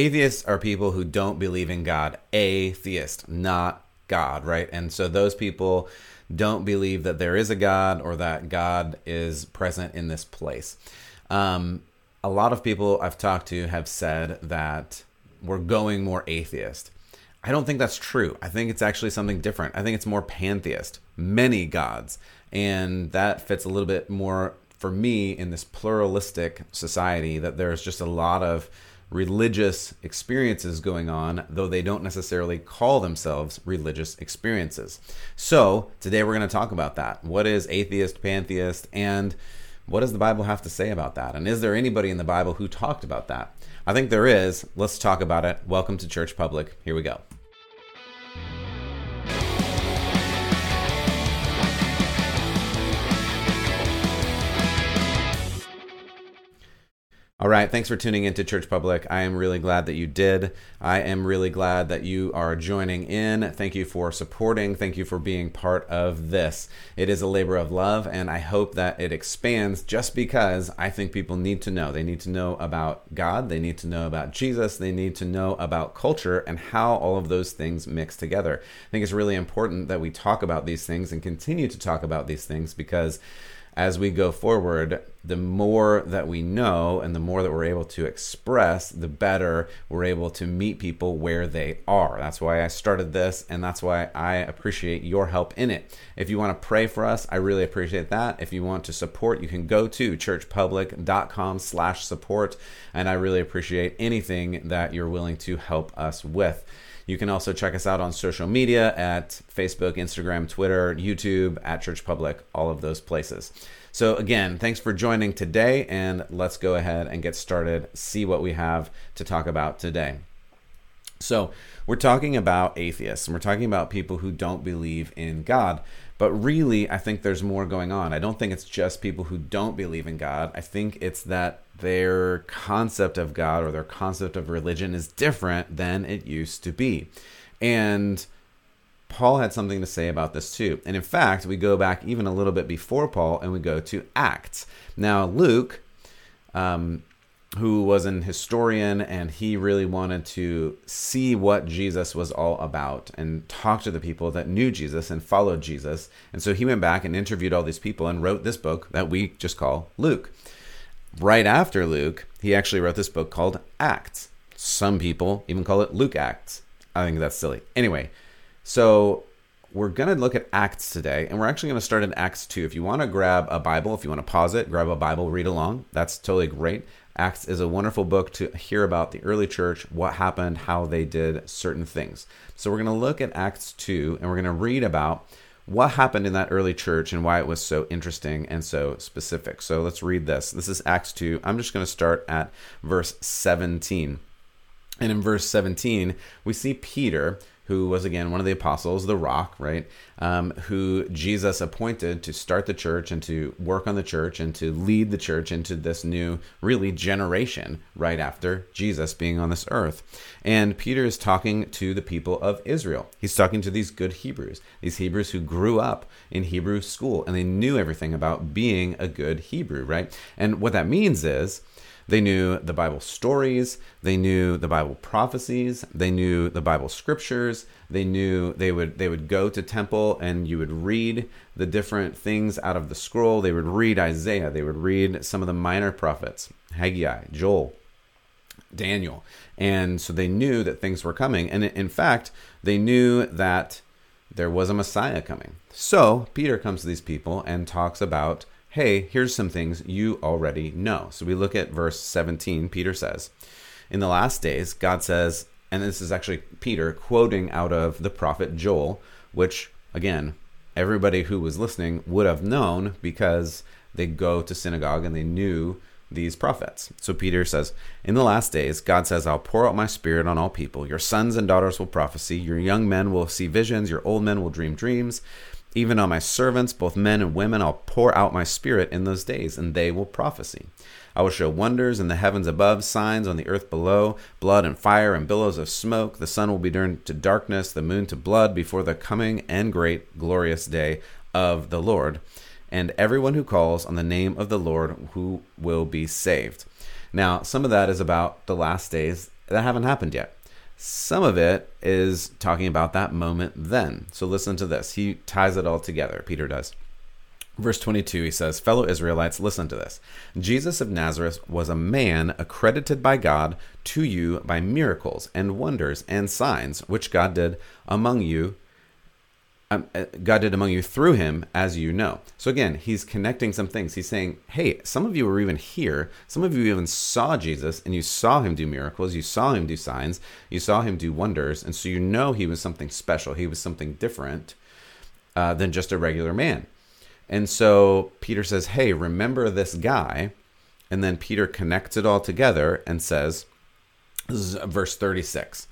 Atheists are people who don't believe in God. Atheist, not God, right? And so those people don't believe that there is a God or that God is present in this place. Um, a lot of people I've talked to have said that we're going more atheist. I don't think that's true. I think it's actually something different. I think it's more pantheist, many gods. And that fits a little bit more for me in this pluralistic society that there's just a lot of religious experiences going on, though they don't necessarily call themselves religious experiences. So, today we're going to talk about that. What is atheist, pantheist, and what does the Bible have to say about that? And is there anybody in the Bible who talked about that? I think there is. Let's talk about it. Welcome to Church Public. Here we go. All right. Thanks for tuning into Church Public. I am really glad that you did. I am really glad that you are joining in. Thank you for supporting. Thank you for being part of this. It is a labor of love, and I hope that it expands just because I think people need to know. They need to know about God, they need to know about Jesus, they need to know about culture and how all of those things mix together. I think it's really important that we talk about these things and continue to talk about these things because as we go forward, the more that we know and the more that we're able to express, the better we're able to meet people where they are. That's why I started this, and that's why I appreciate your help in it. If you want to pray for us, I really appreciate that. If you want to support, you can go to churchpublic.com slash support, and I really appreciate anything that you're willing to help us with. You can also check us out on social media at Facebook, Instagram, Twitter, YouTube, at Church Public, all of those places. So, again, thanks for joining today, and let's go ahead and get started, see what we have to talk about today. So, we're talking about atheists, and we're talking about people who don't believe in God. But really, I think there's more going on. I don't think it's just people who don't believe in God. I think it's that their concept of God or their concept of religion is different than it used to be. And Paul had something to say about this too. And in fact, we go back even a little bit before Paul and we go to Acts. Now, Luke, um, who was an historian and he really wanted to see what Jesus was all about and talk to the people that knew Jesus and followed Jesus. And so he went back and interviewed all these people and wrote this book that we just call Luke right after Luke, he actually wrote this book called Acts. Some people even call it Luke Acts. I think that's silly. Anyway, so we're going to look at Acts today, and we're actually going to start in Acts 2. If you want to grab a Bible, if you want to pause it, grab a Bible, read along, that's totally great. Acts is a wonderful book to hear about the early church, what happened, how they did certain things. So we're going to look at Acts 2, and we're going to read about what happened in that early church and why it was so interesting and so specific. So let's read this. This is Acts 2. I'm just going to start at verse 17. And in verse 17, we see Peter who was again one of the apostles, the rock, right? Um, who Jesus appointed to start the church and to work on the church and to lead the church into this new, really, generation right after Jesus being on this earth. And Peter is talking to the people of Israel. He's talking to these good Hebrews, these Hebrews who grew up in Hebrew school and they knew everything about being a good Hebrew, right? And what that means is, they knew the Bible stories, they knew the Bible prophecies, they knew the Bible scriptures, they knew they would they would go to temple and you would read the different things out of the scroll. They would read Isaiah, they would read some of the minor prophets, Haggai, Joel, Daniel. And so they knew that things were coming. And in fact, they knew that there was a Messiah coming. So Peter comes to these people and talks about hey, here's some things you already know. So we look at verse 17. Peter says, In the last days, God says, and this is actually Peter quoting out of the prophet Joel, which, again, everybody who was listening would have known because they go to synagogue and they knew these prophets. So Peter says, In the last days, God says, I'll pour out my spirit on all people. Your sons and daughters will prophesy. Your young men will see visions. Your old men will dream dreams. Even on my servants, both men and women, I'll pour out my spirit in those days, and they will prophesy. I will show wonders in the heavens above, signs on the earth below, blood and fire and billows of smoke. The sun will be turned to darkness, the moon to blood, before the coming and great glorious day of the Lord. And everyone who calls on the name of the Lord who will be saved. Now, some of that is about the last days that haven't happened yet. Some of it is talking about that moment then. So listen to this. He ties it all together, Peter does. Verse 22, he says, Fellow Israelites, listen to this. Jesus of Nazareth was a man accredited by God to you by miracles and wonders and signs, which God did among you um, uh, God did among you through him, as you know. So again, he's connecting some things. He's saying, hey, some of you were even here. Some of you even saw Jesus and you saw him do miracles. You saw him do signs. You saw him do wonders. And so you know he was something special. He was something different uh, than just a regular man. And so Peter says, hey, remember this guy. And then Peter connects it all together and says, "This is verse 36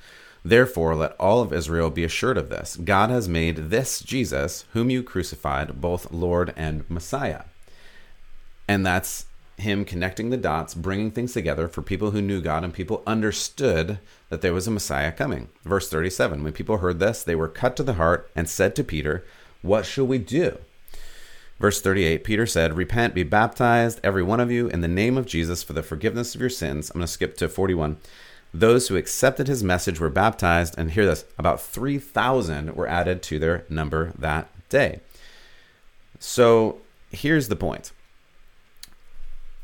Therefore, let all of Israel be assured of this God has made this Jesus, whom you crucified, both Lord and Messiah. And that's him connecting the dots, bringing things together for people who knew God and people understood that there was a Messiah coming. Verse 37 When people heard this, they were cut to the heart and said to Peter, What shall we do? Verse 38 Peter said, Repent, be baptized, every one of you, in the name of Jesus for the forgiveness of your sins. I'm going to skip to 41 those who accepted his message were baptized, and hear this about 3,000 were added to their number that day. So here's the point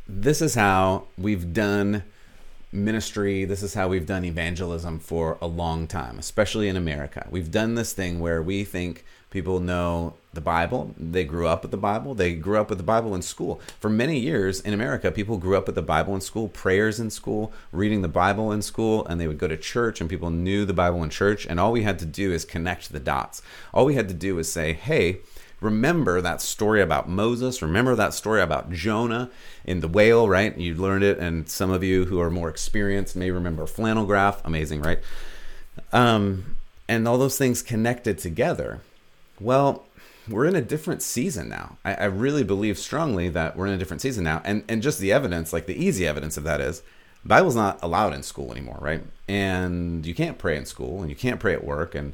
this is how we've done ministry, this is how we've done evangelism for a long time, especially in America. We've done this thing where we think people know the Bible. They grew up with the Bible. They grew up with the Bible in school. For many years in America, people grew up with the Bible in school, prayers in school, reading the Bible in school, and they would go to church and people knew the Bible in church. And all we had to do is connect the dots. All we had to do was say, hey, remember that story about Moses. Remember that story about Jonah in the whale, right? You learned it. And some of you who are more experienced may remember flannel graph. Amazing, right? Um, and all those things connected together. Well, we're in a different season now. I, I, really believe strongly that we're in a different season now. And and just the evidence, like the easy evidence of that is Bible's not allowed in school anymore, right? And you can't pray in school and you can't pray at work and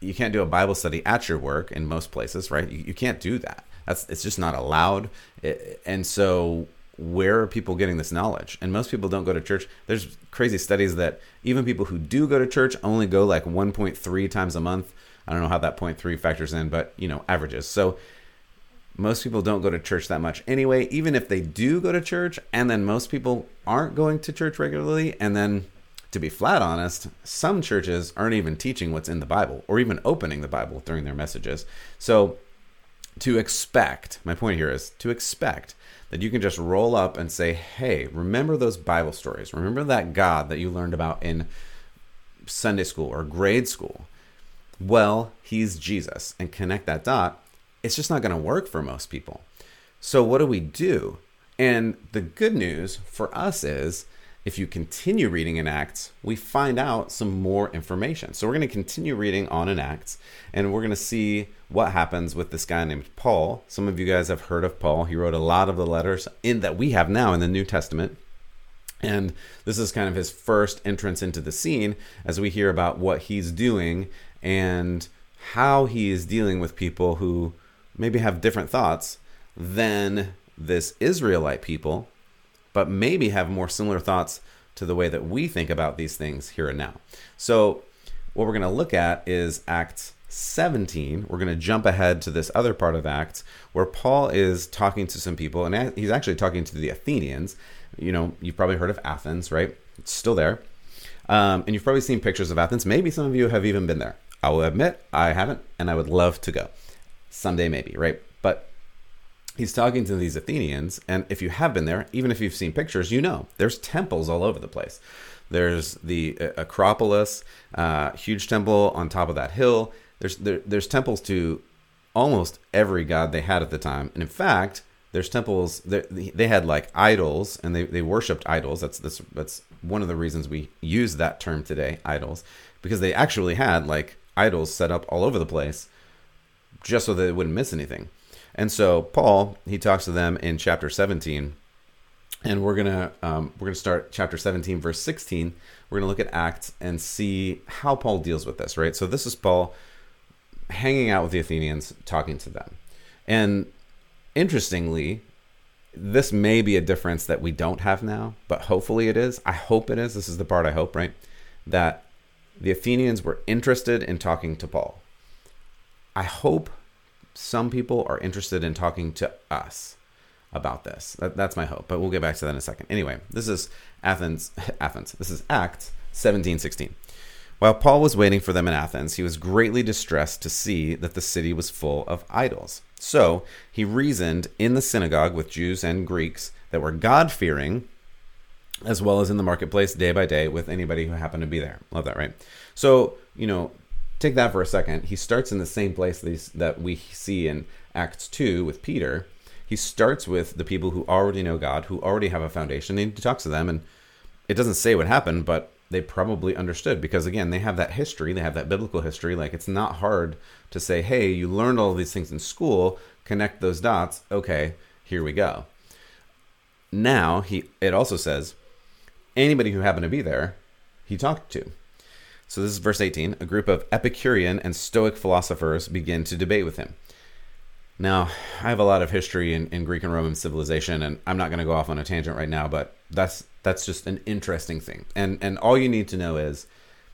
you can't do a Bible study at your work in most places, right? You, you can't do that. That's it's just not allowed. It, and so where are people getting this knowledge? And most people don't go to church. There's crazy studies that even people who do go to church only go like 1.3 times a month I don't know how that 0.3 factors in, but you know, averages. So most people don't go to church that much anyway, even if they do go to church, and then most people aren't going to church regularly, and then to be flat honest, some churches aren't even teaching what's in the Bible or even opening the Bible during their messages. So to expect, my point here is to expect that you can just roll up and say, hey, remember those Bible stories. Remember that God that you learned about in Sunday school or grade school well, he's Jesus, and connect that dot, it's just not going to work for most people. So, what do we do? And the good news for us is if you continue reading in Acts, we find out some more information. So, we're going to continue reading on in Acts, and we're going to see what happens with this guy named Paul. Some of you guys have heard of Paul. He wrote a lot of the letters in that we have now in the New Testament. And this is kind of his first entrance into the scene as we hear about what he's doing and how he is dealing with people who maybe have different thoughts than this Israelite people, but maybe have more similar thoughts to the way that we think about these things here and now. So, what we're going to look at is Acts 17. We're going to jump ahead to this other part of Acts where Paul is talking to some people, and he's actually talking to the Athenians. You know, you've probably heard of Athens, right? It's still there. Um, and you've probably seen pictures of Athens. Maybe some of you have even been there. I will admit I haven't, and I would love to go someday, maybe, right? But he's talking to these Athenians, and if you have been there, even if you've seen pictures, you know there's temples all over the place. There's the uh, Acropolis, uh, huge temple on top of that hill. There's there, there's temples to almost every god they had at the time, and in fact, there's temples. They, they had like idols, and they, they worshipped idols. That's that's that's one of the reasons we use that term today, idols, because they actually had like idols set up all over the place just so that they wouldn't miss anything. And so Paul, he talks to them in chapter 17, and we're gonna um, we're gonna start chapter 17, verse 16. We're gonna look at Acts and see how Paul deals with this. Right. So this is Paul hanging out with the Athenians, talking to them, and interestingly, this may be a difference that we don't have now, but hopefully it is. I hope it is. This is the part I hope, right? that the Athenians were interested in talking to Paul. I hope some people are interested in talking to us about this. That, that's my hope, but we'll get back to that in a second. Anyway, this is Athens, Athens. This is Acts 17, 16. While Paul was waiting for them in Athens, he was greatly distressed to see that the city was full of idols. So he reasoned in the synagogue with Jews and Greeks that were God fearing, as well as in the marketplace day by day with anybody who happened to be there. Love that, right? So, you know, take that for a second. He starts in the same place that we see in Acts 2 with Peter. He starts with the people who already know God, who already have a foundation, and he talks to them. And it doesn't say what happened, but they probably understood because, again, they have that history, they have that biblical history. Like, it's not hard to say, hey, you learned all these things in school, connect those dots. Okay, here we go. Now, he it also says, anybody who happened to be there, he talked to. So this is verse 18. A group of Epicurean and Stoic philosophers begin to debate with him. Now, I have a lot of history in, in Greek and Roman civilization, and I'm not going to go off on a tangent right now, but that's that's just an interesting thing. And and all you need to know is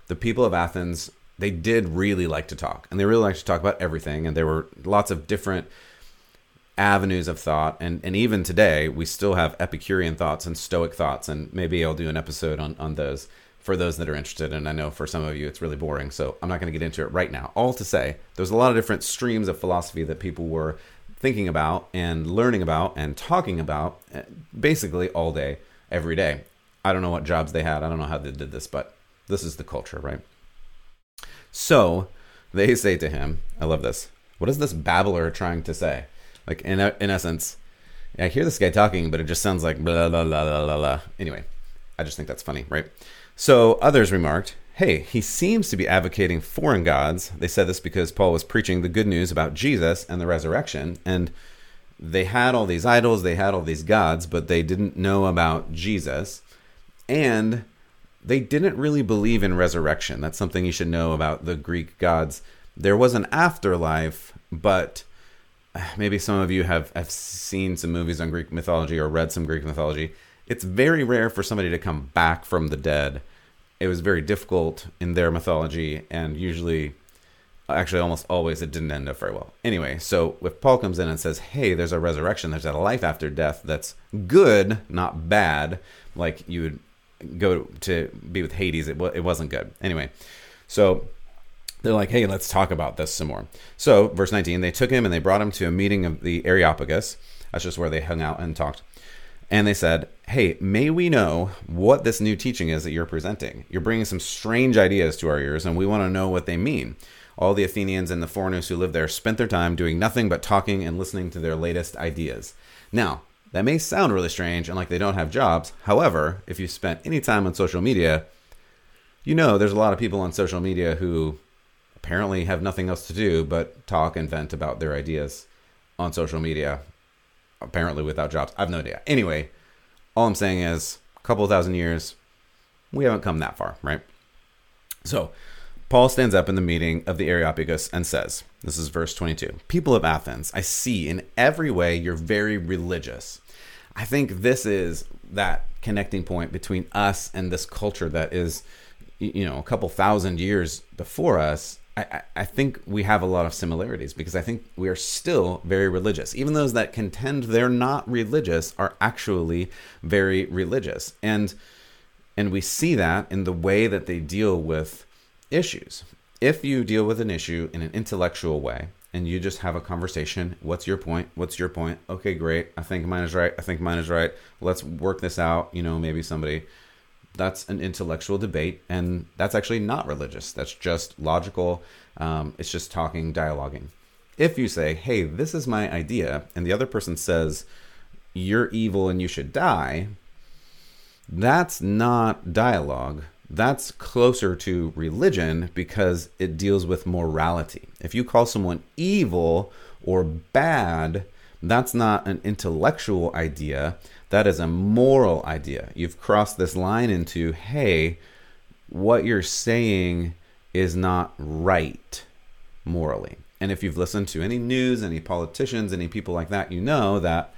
the people of Athens, they did really like to talk, and they really like to talk about everything, and there were lots of different avenues of thought and and even today we still have epicurean thoughts and stoic thoughts and maybe I'll do an episode on on those for those that are interested. And I know for some of you it's really boring, so I'm not going to get into it right now. All to say, there's a lot of different streams of philosophy that people were thinking about and learning about and talking about eh, basically all day, every day. I don't know what jobs they had. I don't know how they did this, but this is the culture, right? So they say to him, I love this. What is this babbler trying to say? Like, in, in essence, I hear this guy talking, but it just sounds like blah, blah, blah, blah, blah, blah. Anyway, I just think that's funny, right? So others remarked, hey, he seems to be advocating foreign gods. They said this because Paul was preaching the good news about Jesus and the resurrection. And they had all these idols, they had all these gods, but they didn't know about Jesus. And they didn't really believe in resurrection. That's something you should know about the Greek gods. There was an afterlife, but maybe some of you have, have seen some movies on Greek mythology or read some Greek mythology it's very rare for somebody to come back from the dead. It was very difficult in their mythology, and usually, actually, almost always, it didn't end up very well. Anyway, so if Paul comes in and says, "Hey, there's a resurrection. There's a life after death that's good, not bad," like you would go to be with Hades, it it wasn't good. Anyway, so they're like, hey, let's talk about this some more. So, verse 19, they took him and they brought him to a meeting of the Areopagus. That's just where they hung out and talked. And they said, Hey, may we know what this new teaching is that you're presenting? You're bringing some strange ideas to our ears, and we want to know what they mean. All the Athenians and the foreigners who lived there spent their time doing nothing but talking and listening to their latest ideas. Now, that may sound really strange and like they don't have jobs. However, if you spent any time on social media, you know there's a lot of people on social media who apparently have nothing else to do but talk and vent about their ideas on social media apparently without jobs. I have no idea. Anyway, all I'm saying is a couple thousand years, we haven't come that far, right? So, Paul stands up in the meeting of the Areopagus and says, This is verse 22 People of Athens, I see in every way you're very religious. I think this is that connecting point between us and this culture that is, you know, a couple thousand years before us I, I think we have a lot of similarities because I think we are still very religious. Even those that contend they're not religious are actually very religious. And and we see that in the way that they deal with issues. If you deal with an issue in an intellectual way and you just have a conversation, what's your point? What's your point? Okay, great. I think mine is right. I think mine is right. Let's work this out. You know, maybe somebody that's an intellectual debate, and that's actually not religious. That's just logical. Um, it's just talking, dialoguing. If you say, "Hey, this is my idea," and the other person says, "You're evil and you should die," that's not dialogue. That's closer to religion because it deals with morality. If you call someone evil or bad, that's not an intellectual idea. That is a moral idea. You've crossed this line into, hey, what you're saying is not right morally. And if you've listened to any news, any politicians, any people like that, you know that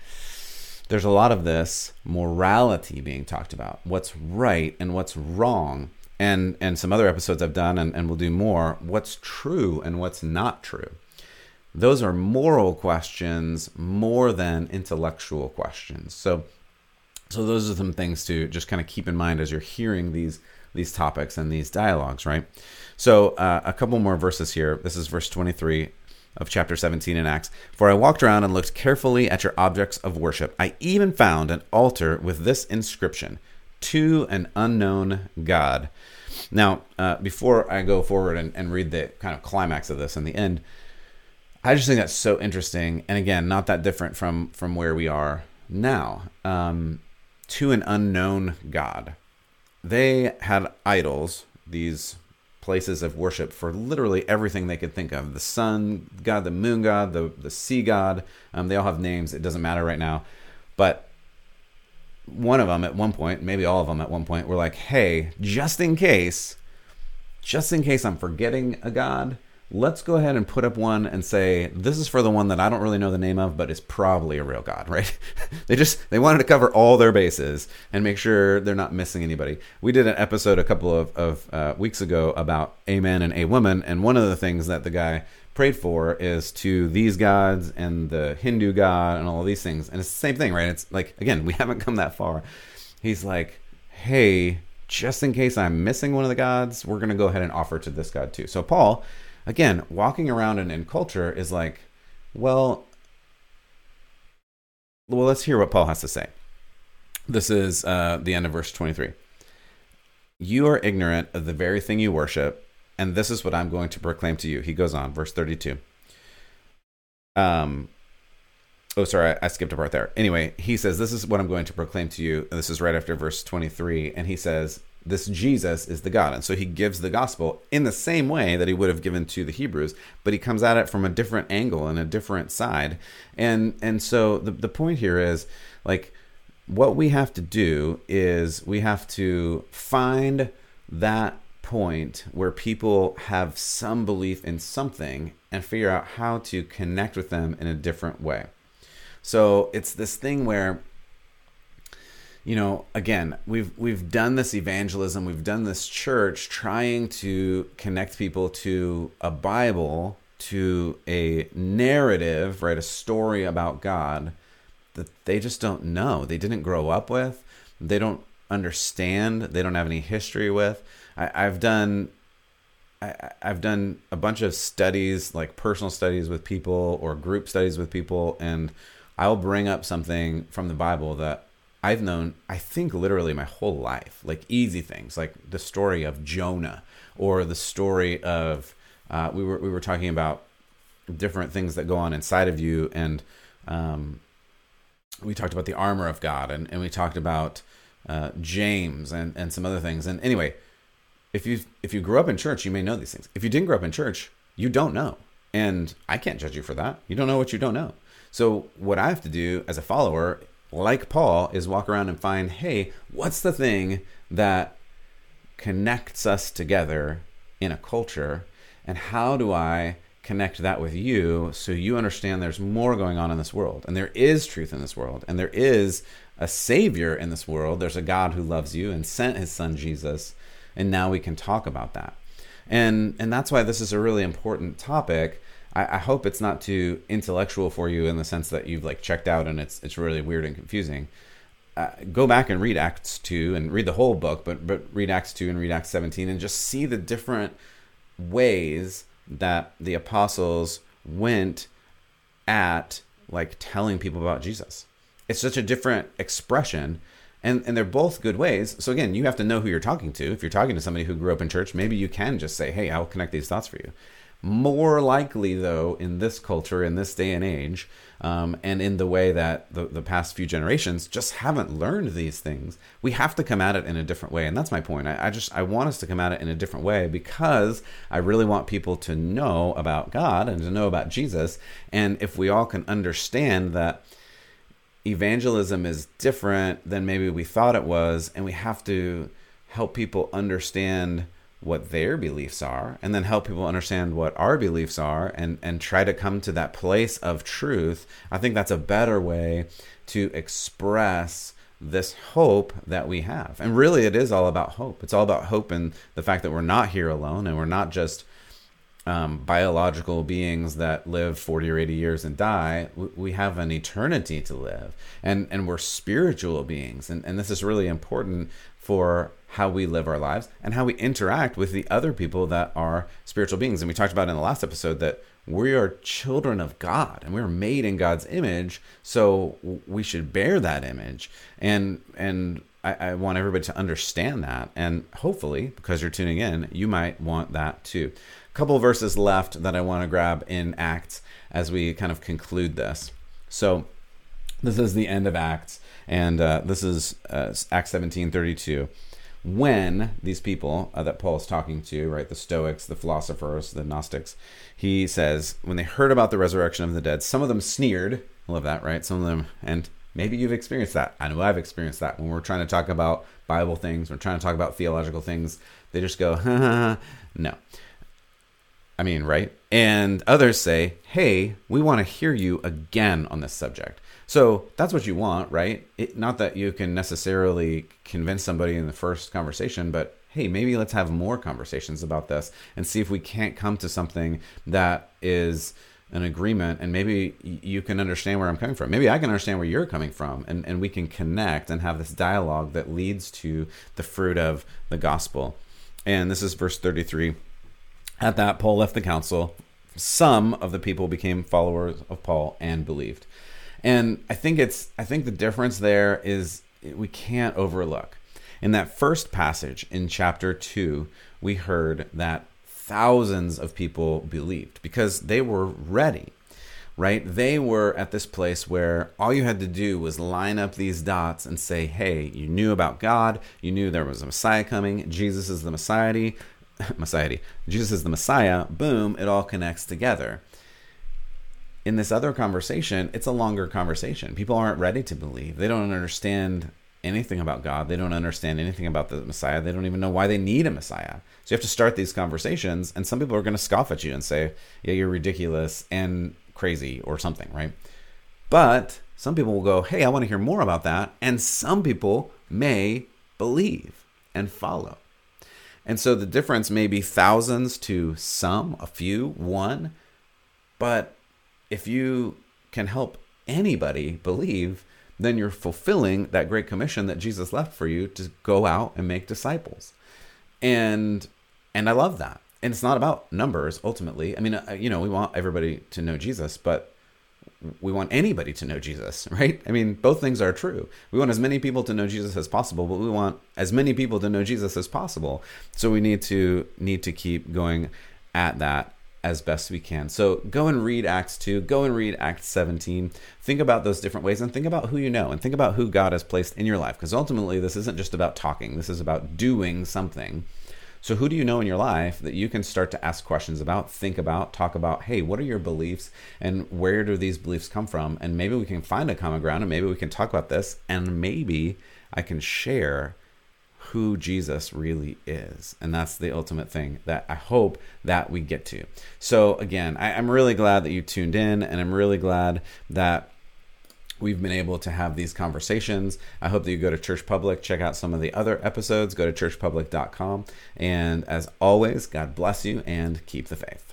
there's a lot of this morality being talked about. What's right and what's wrong. and and some other episodes I've done, and, and we'll do more. What's true and what's not true? Those are moral questions more than intellectual questions. So, so those are some things to just kind of keep in mind as you're hearing these these topics and these dialogues, right? So, uh, a couple more verses here. This is verse 23 of chapter 17 in Acts. For I walked around and looked carefully at your objects of worship. I even found an altar with this inscription To an unknown God. Now, uh, before I go forward and, and read the kind of climax of this in the end, I just think that's so interesting. And again, not that different from, from where we are now. Um, to an unknown God. They had idols, these places of worship for literally everything they could think of the sun god, the moon god, the, the sea god. Um, they all have names. It doesn't matter right now. But one of them at one point, maybe all of them at one point, were like, hey, just in case, just in case I'm forgetting a god, let's go ahead and put up one and say this is for the one that I don't really know the name of, but is probably a real god, right? they just they wanted to cover all their bases and make sure they're not missing anybody. We did an episode a couple of, of uh, weeks ago about a man and a woman, and one of the things that the guy prayed for is to these gods and the Hindu god and all these things, and it's the same thing, right? It's like again, we haven't come that far. He's like, hey. Just in case I'm missing one of the gods, we're going to go ahead and offer to this god too. So, Paul, again, walking around in, in culture is like, well, well, let's hear what Paul has to say. This is uh, the end of verse 23. You are ignorant of the very thing you worship, and this is what I'm going to proclaim to you. He goes on, verse 32. Um, oh, sorry, I, I skipped a part there. Anyway, he says, This is what I'm going to proclaim to you. And this is right after verse 23. And he says, this Jesus is the God. And so he gives the gospel in the same way that he would have given to the Hebrews, but he comes at it from a different angle and a different side. And and so the, the point here is like what we have to do is we have to find that point where people have some belief in something and figure out how to connect with them in a different way. So it's this thing where you know, again, we've we've done this evangelism, we've done this church trying to connect people to a Bible, to a narrative, right, a story about God that they just don't know. They didn't grow up with. They don't understand. They don't have any history with. I, I've done I, have done a bunch of studies, like personal studies with people or group studies with people, and I'll bring up something from the Bible that I've known, I think, literally my whole life, like easy things, like the story of Jonah or the story of uh, we were we were talking about different things that go on inside of you, and um, we talked about the armor of God, and, and we talked about uh, James and and some other things. And anyway, if you if you grew up in church, you may know these things. If you didn't grow up in church, you don't know, and I can't judge you for that. You don't know what you don't know. So what I have to do as a follower like Paul, is walk around and find, hey, what's the thing that connects us together in a culture? And how do I connect that with you so you understand there's more going on in this world? And there is truth in this world. And there is a Savior in this world. There's a God who loves you and sent his son Jesus. And now we can talk about that. And, and that's why this is a really important topic I, I hope it's not too intellectual for you in the sense that you've like checked out and it's it's really weird and confusing. Uh, go back and read Acts two and read the whole book, but but read Acts two and read Acts seventeen and just see the different ways that the apostles went at like telling people about Jesus. It's such a different expression and and they're both good ways. So again, you have to know who you're talking to. If you're talking to somebody who grew up in church, maybe you can just say, "Hey, I'll connect these thoughts for you." More likely, though, in this culture, in this day and age, um, and in the way that the, the past few generations just haven't learned these things, we have to come at it in a different way. And that's my point. I, I just I want us to come at it in a different way because I really want people to know about God and to know about Jesus. And if we all can understand that evangelism is different than maybe we thought it was, and we have to help people understand what their beliefs are and then help people understand what our beliefs are and and try to come to that place of truth i think that's a better way to express this hope that we have. And really, it is all about hope. It's all about hope and the fact that we're not here alone and we're not just um, biological beings that live 40 or 80 years and die. We have an eternity to live. And, and we're spiritual beings. And, and this is really important for how we live our lives and how we interact with the other people that are spiritual beings. And we talked about in the last episode that we are children of God and we're made in God's image, so we should bear that image. And and I, I, want everybody to understand that. And hopefully, because you're tuning in, you might want that too. A couple verses left that I want to grab in Acts as we kind of conclude this. So this is the end of Acts, and uh, this is uh, Acts 17 32 when these people uh, that Paul is talking to, right, the Stoics, the philosophers, the Gnostics, he says, when they heard about the resurrection of the dead, some of them sneered. I love that, right? Some of them, and maybe you've experienced that. I know I've experienced that. When we're trying to talk about Bible things, we're trying to talk about theological things, they just go, no. I mean, right? And others say, hey, we want to hear you again on this subject. So that's what you want, right? It, not that you can necessarily convince somebody in the first conversation, but hey, maybe let's have more conversations about this and see if we can't come to something that is an agreement and maybe you can understand where I'm coming from. Maybe I can understand where you're coming from and, and we can connect and have this dialogue that leads to the fruit of the gospel. And this is verse 33. At that, Paul left the council. Some of the people became followers of Paul and believed. And I think it's I think the difference there is we can't overlook. In that first passage in chapter 2, we heard that thousands of people believed because they were ready. Right? They were at this place where all you had to do was line up these dots and say, "Hey, you knew about God, you knew there was a Messiah coming, Jesus is the Messiah, Messiah. Jesus is the Messiah." Boom, it all connects together in this other conversation, it's a longer conversation. People aren't ready to believe. They don't understand anything about God. They don't understand anything about the Messiah. They don't even know why they need a Messiah. So you have to start these conversations, and some people are going to scoff at you and say, Yeah, you're ridiculous and crazy or something, right? But some people will go, Hey, I want to hear more about that. And some people may believe and follow. And so the difference may be thousands to some, a few, one, but if you can help anybody believe, then you're fulfilling that great commission that Jesus left for you to go out and make disciples. And and I love that. And it's not about numbers ultimately. I mean, uh, you know, we want everybody to know Jesus, but we want anybody to know Jesus, right? I mean, both things are true. We want as many people to know Jesus as possible, but we want as many people to know Jesus as possible. So we need to need to keep going at that as best we can. So go and read Acts 2, go and read Acts 17. Think about those different ways and think about who you know and think about who God has placed in your life. Because ultimately, this isn't just about talking, this is about doing something. So, who do you know in your life that you can start to ask questions about, think about, talk about? Hey, what are your beliefs and where do these beliefs come from? And maybe we can find a common ground and maybe we can talk about this and maybe I can share who Jesus really is. And that's the ultimate thing that I hope that we get to. So, again, I, am really glad that you tuned in, and I'm really glad that we've been able to have these conversations. I hope that you go to Church Public, check out some of the other episodes, go to churchpublic.com. And as always, God bless you and keep the faith.